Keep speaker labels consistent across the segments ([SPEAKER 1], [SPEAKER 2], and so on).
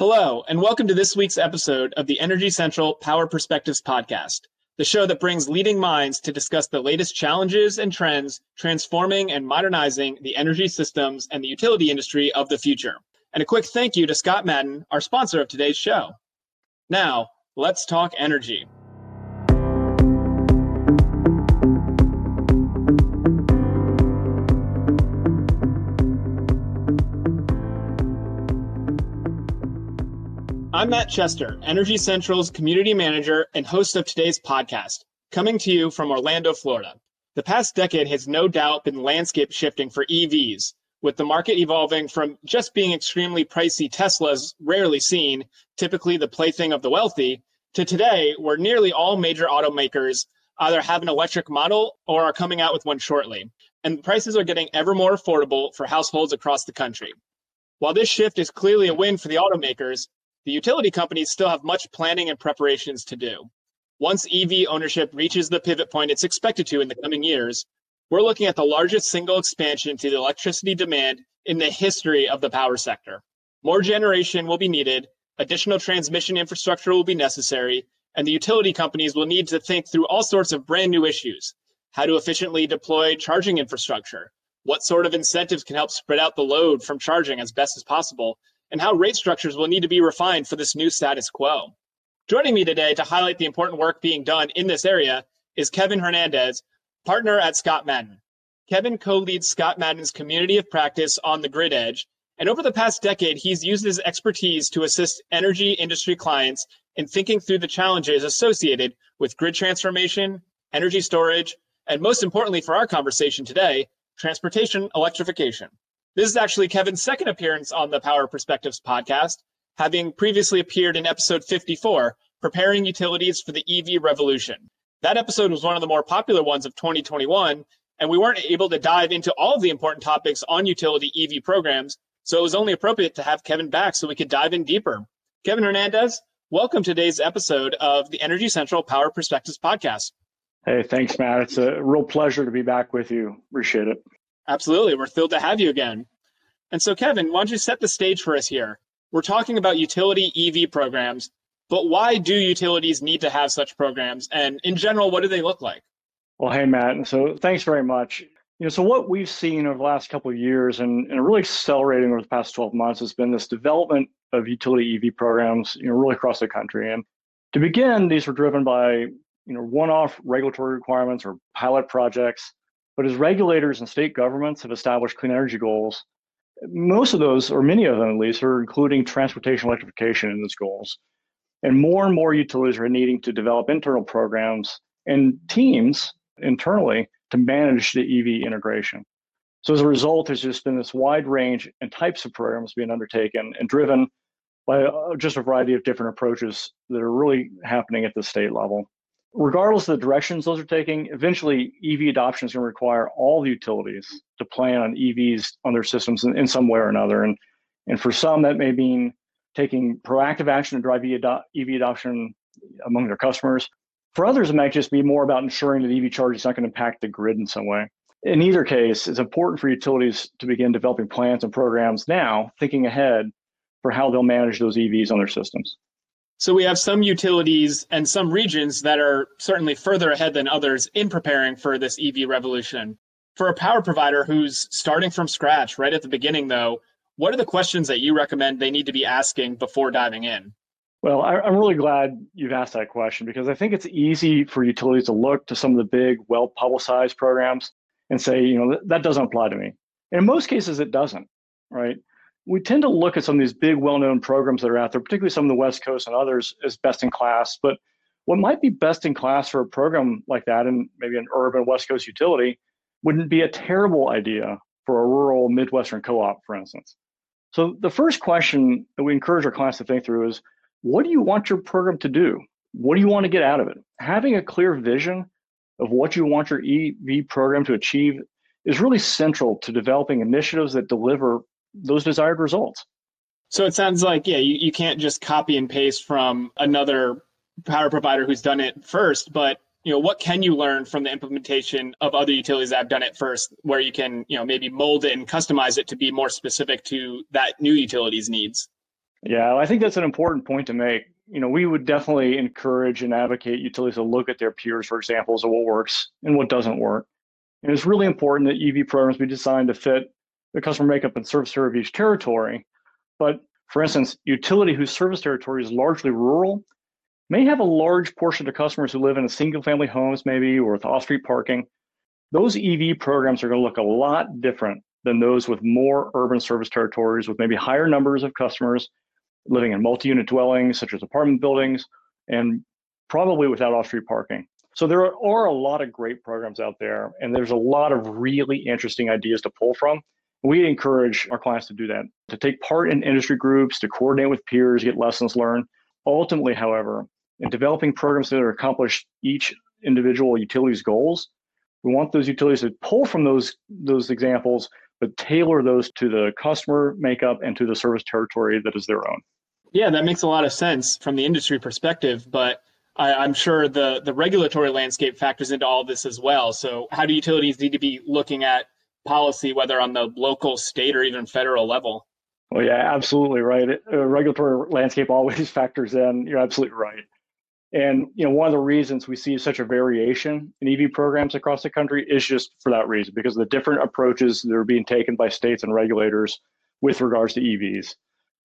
[SPEAKER 1] Hello, and welcome to this week's episode of the Energy Central Power Perspectives podcast, the show that brings leading minds to discuss the latest challenges and trends transforming and modernizing the energy systems and the utility industry of the future. And a quick thank you to Scott Madden, our sponsor of today's show. Now, let's talk energy. I'm Matt Chester, Energy Central's community manager and host of today's podcast, coming to you from Orlando, Florida. The past decade has no doubt been landscape shifting for EVs, with the market evolving from just being extremely pricey Teslas rarely seen, typically the plaything of the wealthy, to today where nearly all major automakers either have an electric model or are coming out with one shortly. And prices are getting ever more affordable for households across the country. While this shift is clearly a win for the automakers, the utility companies still have much planning and preparations to do. Once EV ownership reaches the pivot point it's expected to in the coming years, we're looking at the largest single expansion to the electricity demand in the history of the power sector. More generation will be needed, additional transmission infrastructure will be necessary, and the utility companies will need to think through all sorts of brand new issues. How to efficiently deploy charging infrastructure, what sort of incentives can help spread out the load from charging as best as possible, and how rate structures will need to be refined for this new status quo. Joining me today to highlight the important work being done in this area is Kevin Hernandez, partner at Scott Madden. Kevin co leads Scott Madden's community of practice on the grid edge. And over the past decade, he's used his expertise to assist energy industry clients in thinking through the challenges associated with grid transformation, energy storage, and most importantly for our conversation today, transportation electrification. This is actually Kevin's second appearance on the Power Perspectives podcast, having previously appeared in episode 54, Preparing Utilities for the EV Revolution. That episode was one of the more popular ones of 2021, and we weren't able to dive into all of the important topics on utility EV programs, so it was only appropriate to have Kevin back so we could dive in deeper. Kevin Hernandez, welcome to today's episode of the Energy Central Power Perspectives podcast.
[SPEAKER 2] Hey, thanks, Matt. It's a real pleasure to be back with you. Appreciate it.
[SPEAKER 1] Absolutely. We're thrilled to have you again. And so, Kevin, why don't you set the stage for us here? We're talking about utility EV programs, but why do utilities need to have such programs? And in general, what do they look like?
[SPEAKER 2] Well, hey, Matt. So thanks very much. You know, so what we've seen over the last couple of years and, and really accelerating over the past 12 months has been this development of utility EV programs, you know, really across the country. And to begin, these were driven by, you know, one-off regulatory requirements or pilot projects but as regulators and state governments have established clean energy goals, most of those, or many of them at least, are including transportation electrification in those goals. And more and more utilities are needing to develop internal programs and teams internally to manage the EV integration. So as a result, there's just been this wide range and types of programs being undertaken and driven by uh, just a variety of different approaches that are really happening at the state level regardless of the directions those are taking, eventually EV adoption is going to require all the utilities to plan on EVs on their systems in, in some way or another. And, and for some, that may mean taking proactive action to drive EV adoption among their customers. For others, it might just be more about ensuring that EV charging is not going to impact the grid in some way. In either case, it's important for utilities to begin developing plans and programs now, thinking ahead for how they'll manage those EVs on their systems.
[SPEAKER 1] So we have some utilities and some regions that are certainly further ahead than others in preparing for this EV revolution. For a power provider who's starting from scratch right at the beginning, though, what are the questions that you recommend they need to be asking before diving in?
[SPEAKER 2] Well, I, am really glad you've asked that question because I think it's easy for utilities to look to some of the big, well publicized programs and say, you know, that, doesn't apply to me. In most cases, it doesn't, right? We tend to look at some of these big, well-known programs that are out there, particularly some of the West Coast and others, as best in class. But what might be best in class for a program like that, and maybe an urban West Coast utility, wouldn't be a terrible idea for a rural Midwestern co-op, for instance. So the first question that we encourage our clients to think through is, what do you want your program to do? What do you want to get out of it? Having a clear vision of what you want your EV program to achieve is really central to developing initiatives that deliver those desired results.
[SPEAKER 1] So it sounds like, yeah, you, you can't just copy and paste from another power provider who's done it first, but you know, what can you learn from the implementation of other utilities that have done it first, where you can, you know, maybe mold it and customize it to be more specific to that new utility's needs?
[SPEAKER 2] Yeah, I think that's an important point to make. You know, we would definitely encourage and advocate utilities to look at their peers for examples of what works and what doesn't work. And it's really important that EV programs be designed to fit the customer makeup and service area of each territory. But for instance, utility whose service territory is largely rural may have a large portion of customers who live in single family homes, maybe, or with off street parking. Those EV programs are going to look a lot different than those with more urban service territories with maybe higher numbers of customers living in multi unit dwellings, such as apartment buildings, and probably without off street parking. So there are a lot of great programs out there, and there's a lot of really interesting ideas to pull from. We encourage our clients to do that, to take part in industry groups, to coordinate with peers, get lessons learned. Ultimately, however, in developing programs that accomplish each individual utility's goals, we want those utilities to pull from those those examples, but tailor those to the customer makeup and to the service territory that is their own.
[SPEAKER 1] Yeah, that makes a lot of sense from the industry perspective, but I, am sure the the regulatory landscape factors into all this as well. So, how do utilities need to be looking at policy, whether on the local, state, or even federal level.
[SPEAKER 2] Well, yeah, absolutely right. Uh, regulatory landscape always factors in. You're absolutely right. And you know, one of the reasons we see such a variation in EV programs across the country is just for that reason, because of the different approaches that are being taken by states and regulators with regards to EVs.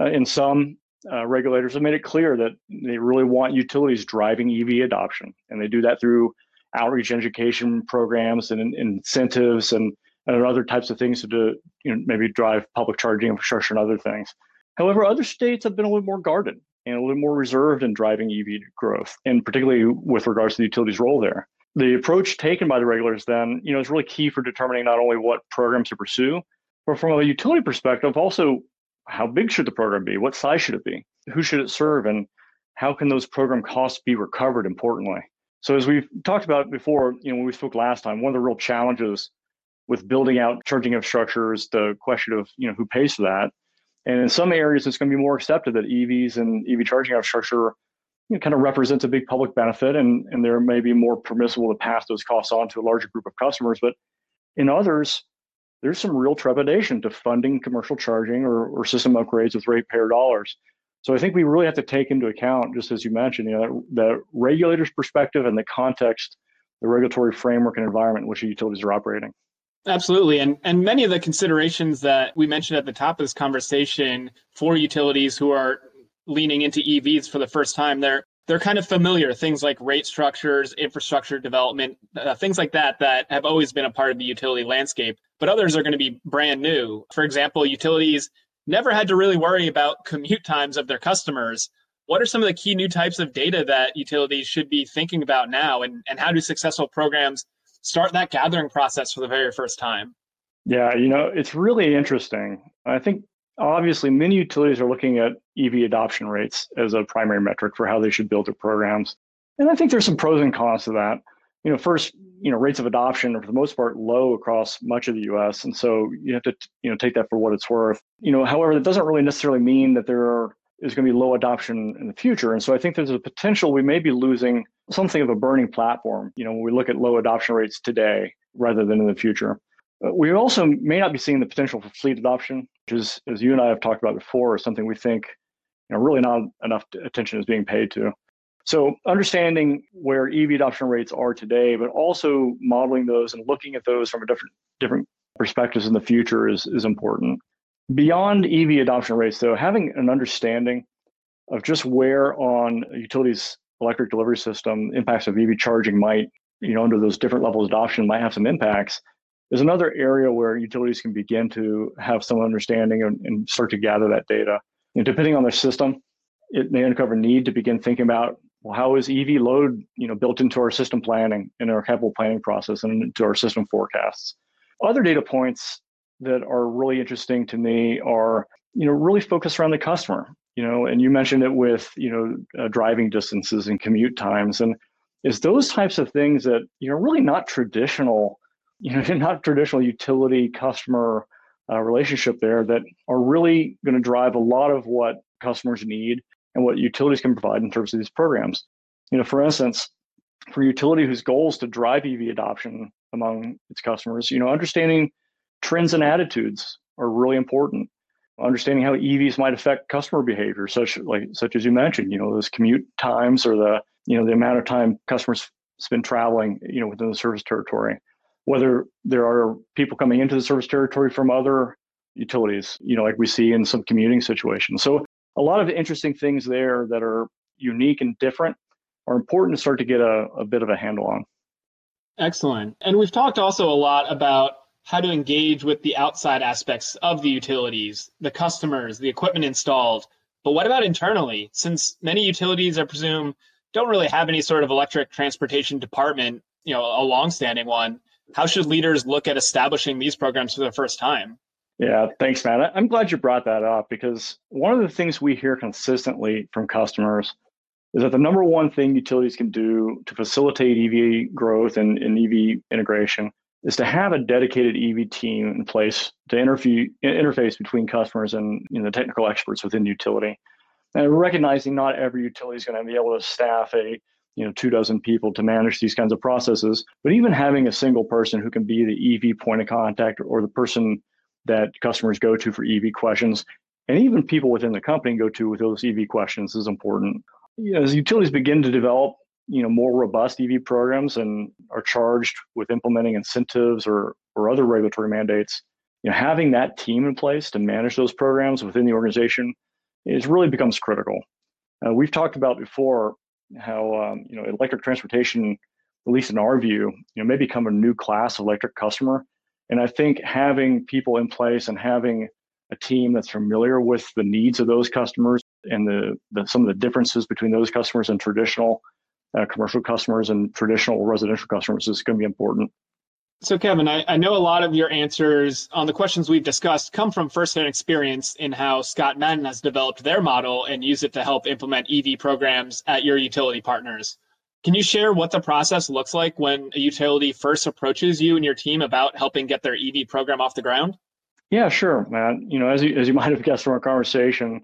[SPEAKER 2] Uh, in some uh, regulators have made it clear that they really want utilities driving EV adoption, and they do that through outreach education programs and, and incentives and and other types of things to do, you know, maybe drive public charging infrastructure and other things. However, other states have been a little more guarded and a little more reserved in driving EV growth, and particularly with regards to the utilities' role there. The approach taken by the regulators then, you know, is really key for determining not only what programs to pursue, but from a utility perspective, also how big should the program be? What size should it be? Who should it serve? And how can those program costs be recovered importantly? So as we've talked about before, you know, when we spoke last time, one of the real challenges with building out charging infrastructure is the question of you know who pays for that. And in some areas, it's going to be more accepted that EVs and EV charging infrastructure you know, kind of represents a big public benefit, and and there may be more permissible to pass those costs on to a larger group of customers. But in others, there's some real trepidation to funding commercial charging or, or system upgrades with ratepayer dollars. So I think we really have to take into account, just as you mentioned, you know, the regulator's perspective and the context, the regulatory framework and environment in which the utilities are operating.
[SPEAKER 1] Absolutely. And and many of the considerations that we mentioned at the top of this conversation for utilities who are leaning into EVs for the first time, they're they're kind of familiar things like rate structures, infrastructure development, uh, things like that that have always been a part of the utility landscape, but others are going to be brand new. For example, utilities never had to really worry about commute times of their customers. What are some of the key new types of data that utilities should be thinking about now and, and how do successful programs start that gathering process for the very first time?
[SPEAKER 2] Yeah, you know, it's really interesting. I think obviously many utilities are looking at EV adoption rates as a primary metric for how they should build their programs. And I think there's some pros and cons to that. You know, first, you know, rates of adoption are for the most part low across much of the US. And so you have to, you know, take that for what it's worth. You know, however, that doesn't really necessarily mean that there are, is going to be low adoption in the future. And so I think there's a potential we may be losing something of a burning platform, you know, when we look at low adoption rates today rather than in the future. We also may not be seeing the potential for fleet adoption, which is, as you and I have talked about before, is something we think you know, really not enough attention is being paid to. So understanding where EV adoption rates are today, but also modeling those and looking at those from a different different perspectives in the future is, is important. Beyond EV adoption rates, though, having an understanding of just where on utilities electric delivery system, impacts of EV charging might, you know, under those different levels of adoption might have some impacts. is another area where utilities can begin to have some understanding and, and start to gather that data. And depending on their system, it may uncover need to begin thinking about well, how is EV load, you know, built into our system planning and our capital planning process and into our system forecasts. Other data points that are really interesting to me are, you know, really focused around the customer you know, and you mentioned it with, you know, uh, driving distances and commute times. And is those types of things that, you know, really not traditional, you know, not traditional utility customer uh, relationship there that are really going to drive a lot of what customers need and what utilities can provide in terms of these programs. You know, for instance, for utility whose goal is to drive EV adoption among its customers, you know, understanding trends and attitudes are really important understanding how EVs might affect customer behavior, such like such as you mentioned, you know, those commute times or the you know the amount of time customers spend traveling, you know, within the service territory. Whether there are people coming into the service territory from other utilities, you know, like we see in some commuting situations. So a lot of interesting things there that are unique and different are important to start to get a, a bit of a handle on.
[SPEAKER 1] Excellent. And we've talked also a lot about how to engage with the outside aspects of the utilities, the customers, the equipment installed. But what about internally? Since many utilities, I presume, don't really have any sort of electric transportation department, you know, a longstanding one, how should leaders look at establishing these programs for the first time?
[SPEAKER 2] Yeah, thanks, Matt. I'm glad you brought that up because one of the things we hear consistently from customers is that the number one thing utilities can do to facilitate EV growth and, and EV integration is to have a dedicated EV team in place to interview, interface between customers and you know, the technical experts within the utility. And recognizing not every utility is going to be able to staff a you know two dozen people to manage these kinds of processes, but even having a single person who can be the EV point of contact or the person that customers go to for EV questions, and even people within the company go to with those EV questions is important. You know, as utilities begin to develop you know more robust EV programs and are charged with implementing incentives or or other regulatory mandates, you know, having that team in place to manage those programs within the organization is really becomes critical. Uh, we've talked about before how um, you know electric transportation, at least in our view, you know, may become a new class of electric customer. And I think having people in place and having a team that's familiar with the needs of those customers and the, the some of the differences between those customers and traditional uh, commercial customers and traditional residential customers is going to be important.
[SPEAKER 1] So, Kevin, I, I, know a lot of your answers on the questions we've discussed come from firsthand experience in how Scott Madden has developed their model and used it to help implement EV programs at your utility partners. Can you share what the process looks like when a utility first approaches you and your team about helping get their EV program off the ground?
[SPEAKER 2] Yeah, sure, Matt. You know, as you, as you might have guessed from our conversation,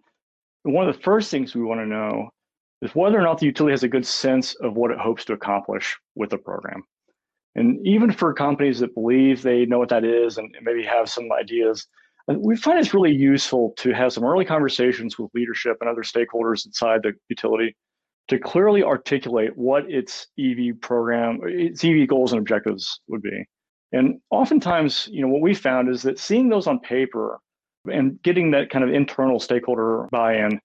[SPEAKER 2] one of the first things we want to know is whether or not the utility has a good sense of what it hopes to accomplish with the program. And even for companies that believe they know what that is and maybe have some ideas, uh, we find it's really useful to have some early conversations with leadership and other stakeholders inside the utility to clearly articulate what its EV program, its EV goals and objectives would be. And oftentimes, you know, what we found is that seeing those on paper and getting that kind of internal stakeholder buy-in,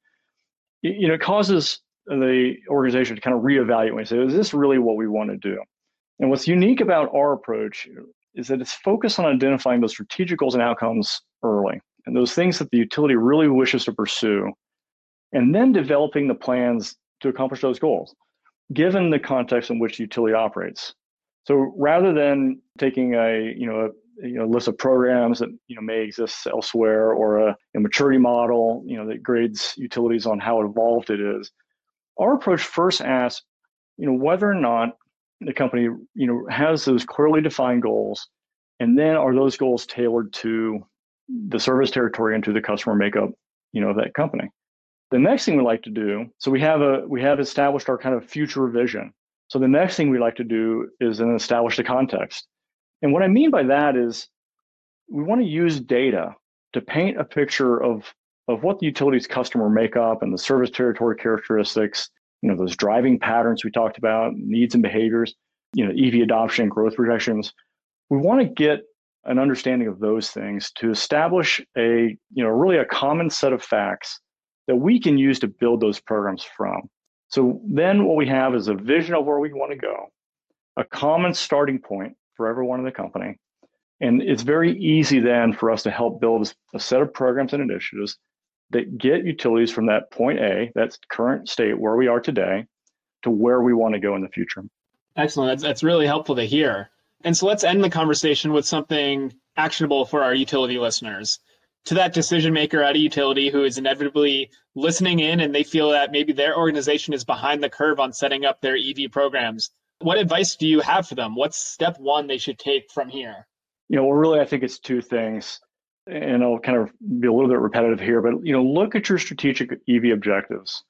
[SPEAKER 2] you know, causes the organization to kind of reevaluate and say, is this really what we want to do? And what's unique about our approach is that it's focused on identifying those strategic goals and outcomes early and those things that the utility really wishes to pursue, and then developing the plans to accomplish those goals, given the context in which the utility operates. So rather than taking a you know a you know, list of programs that you know may exist elsewhere or a, a maturity model you know that grades utilities on how evolved it is, our approach first asks you know whether or not the company you know has those clearly defined goals and then are those goals tailored to the service territory and to the customer makeup you know of that company. The next thing we like to do so we have a we have established our kind of future vision. So the next thing we like to do is then establish the context. And what i mean by that is we want to use data to paint a picture of of what the utilities customer makeup and the service territory characteristics you know those driving patterns we talked about needs and behaviors you know ev adoption growth projections. We want to get an understanding of those things to establish a you know really a common set of facts that we can use to build those programs from. So then what we have is a vision of where we want to go a common starting point for everyone in the company and it's very easy then for us to help build a set of programs and initiatives that get utilities from that point A, that's current state where we are today, to where we want to go in the future.
[SPEAKER 1] Excellent. That's, that's really helpful to hear. And so let's end the conversation with something actionable for our utility listeners. To that decision maker at a utility who is inevitably listening in and they feel that maybe their organization is behind the curve on setting up their EV programs, what advice do you have for them? What's step one they should take from here?
[SPEAKER 2] You know, well, really, I think it's two things and I'll kind of be a little bit repetitive here, but you know, look at your strategic EV objectives.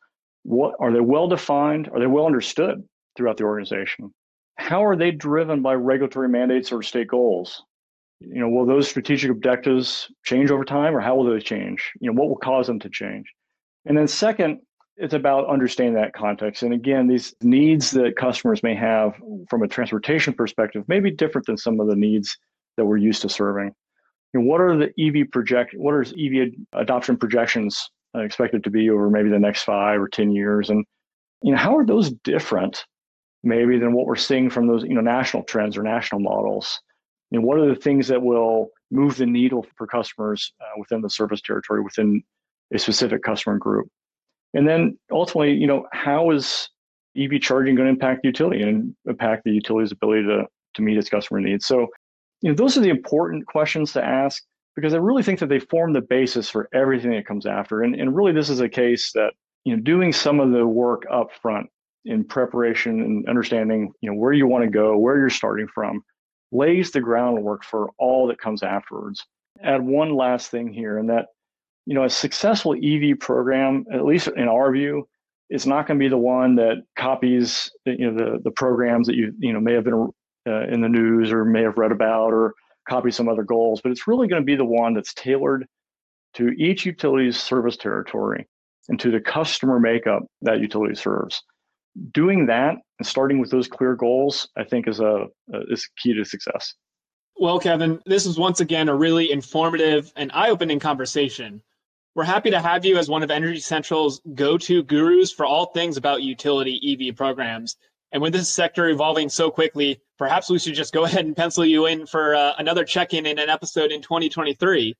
[SPEAKER 2] What are they well defined? Are they well understood throughout the organization? How are they driven by regulatory mandates or state goals? You know, will those strategic objectives change over time or how will they change? You know, what will cause them to change? And then second, it's about understanding that context. And again, these needs that customers may have from a transportation perspective may be different than some of the needs that we're used to serving. You know, what are the EV project? What are EV adoption projections expected to be over maybe the next five or ten years? And you know, how are those different, maybe, than what we're seeing from those you know national trends or national models? And what are the things that will move the needle for customers uh, within the service territory, within a specific customer group? And then ultimately, you know, how is EV charging going to impact utility and impact the utility's ability to, to meet its customer needs? So, you know, those are the important questions to ask because I really think that they form the basis for everything that comes after. And, and really, this is a case that, you know, doing some of the work up front in preparation and understanding, you know, where you want to go, where you're starting from, lays the groundwork for all that comes afterwards. Add one last thing here, and that you know, a successful EV program, at least in our view, is not going to be the one that copies, you know, the the programs that you you know may have been uh, in the news or may have read about or copy some other goals, but it's really going to be the one that's tailored to each utility's service territory and to the customer makeup that utility serves. Doing that and starting with those clear goals, I think, is a is key to success.
[SPEAKER 1] Well, Kevin, this was once again a really informative and eye-opening conversation. We're happy to have you as one of Energy Central's go to gurus for all things about utility EV programs. And with this sector evolving so quickly, perhaps we should just go ahead and pencil you in for uh, another check in in an episode in 2023.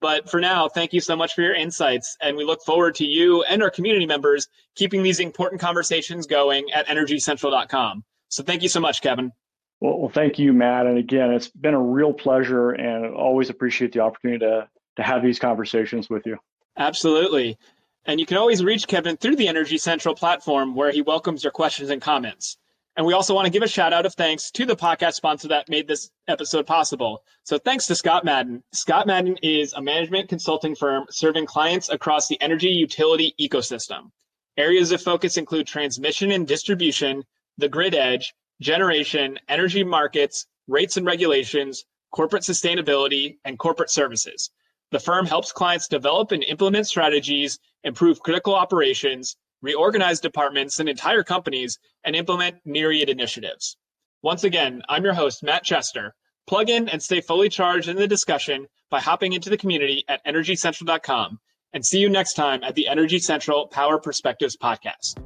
[SPEAKER 1] But for now, thank you so much for your insights. And we look forward to you and our community members keeping these important conversations going at energycentral.com. So thank you so much, Kevin.
[SPEAKER 2] Well, well, thank you, Matt. And again, it's been a real pleasure and always appreciate the opportunity to, to have these conversations with you.
[SPEAKER 1] Absolutely. And you can always reach Kevin through the Energy Central platform where he welcomes your questions and comments. And we also want to give a shout out of thanks to the podcast sponsor that made this episode possible. So thanks to Scott Madden. Scott Madden is a management consulting firm serving clients across the energy utility ecosystem. Areas of focus include transmission and distribution, the grid edge, generation, energy markets, rates and regulations, corporate sustainability, and corporate services. The firm helps clients develop and implement strategies, improve critical operations, reorganize departments and entire companies, and implement myriad initiatives. Once again, I'm your host, Matt Chester. Plug in and stay fully charged in the discussion by hopping into the community at energycentral.com. And see you next time at the Energy Central Power Perspectives podcast.